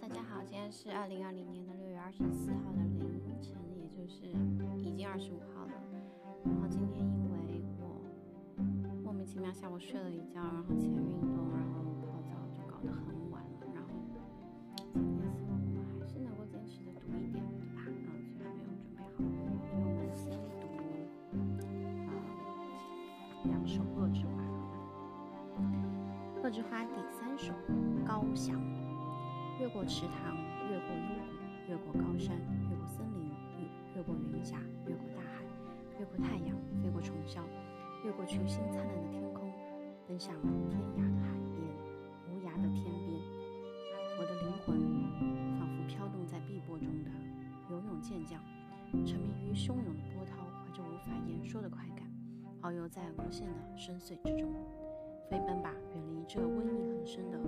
大家好，今天是二零二零年的六月二十四号的凌晨，也就是已经二十五号了。然后今天因为我莫名其妙下午睡了一觉，然后起来运动，然后泡澡就搞得很晚了。然后今天希望我们还是能够坚持的读一点，对吧？嗯，虽然没有准备好，所以我们先读啊两首恶之花，恶之花第三首《高翔》。越过池塘，越过幽谷，越过高山，越过森林，越过云霞，越过大海，越过太阳，飞过虫啸，越过群星灿烂的天空，奔向天涯的海边，无涯的天边。我的灵魂仿佛飘动在碧波中的游泳健将，沉迷于汹涌的波涛，怀着无法言说的快感，遨游在无限的深邃之中。飞奔吧，远离这瘟疫横生的。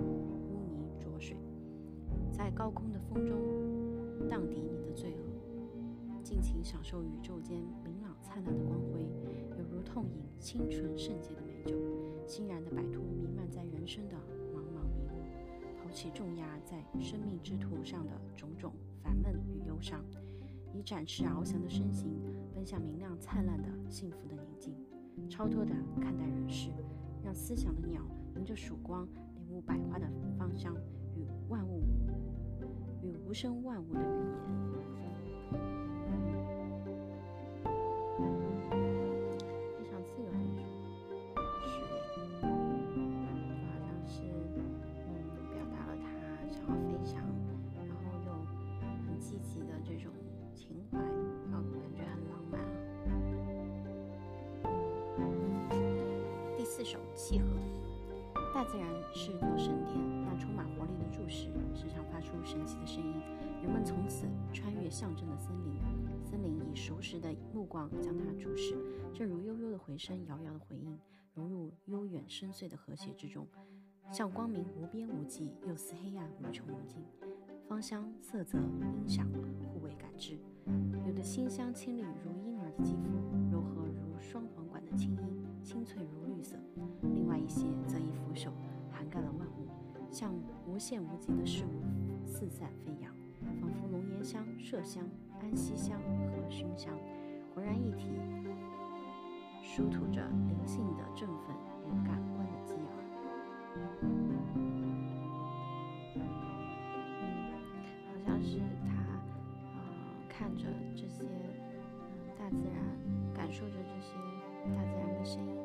在高空的风中荡涤你的罪恶，尽情享受宇宙间明朗灿烂的光辉，犹如痛饮清纯圣洁的美酒，欣然地摆脱弥漫在人生的茫茫迷雾，抛弃重压在生命之途上的种种烦闷与忧伤，以展翅翱翔的身形奔向明亮灿烂的幸福的宁静，超脱地看待人世，让思想的鸟迎着曙光领悟百花的芳香与万物。无声万物的语言，非常自由的一种序列，就好像是嗯，表达了他想要飞翔，然后又很积极的这种情怀，然后感觉很浪漫。第四首《契合》，大自然是座神殿，熟识的目光将它注视，正如悠悠的回声，遥遥的回应，融入悠远深邃的和谐之中，像光明无边无际，又似黑暗无穷无尽。芳香、色泽、音响互为感知，有的馨香清丽如婴儿的肌肤，柔和如双簧管的清音，清脆如绿色；另外一些则以扶手涵盖了万物，像无限无极的事物四散飞扬。仿佛龙涎香、麝香、安息香和熏香浑然一体，殊吐着灵性的振奋与感官的激昂。好像是他，呃，看着这些，嗯，大自然，感受着这些大自然的声音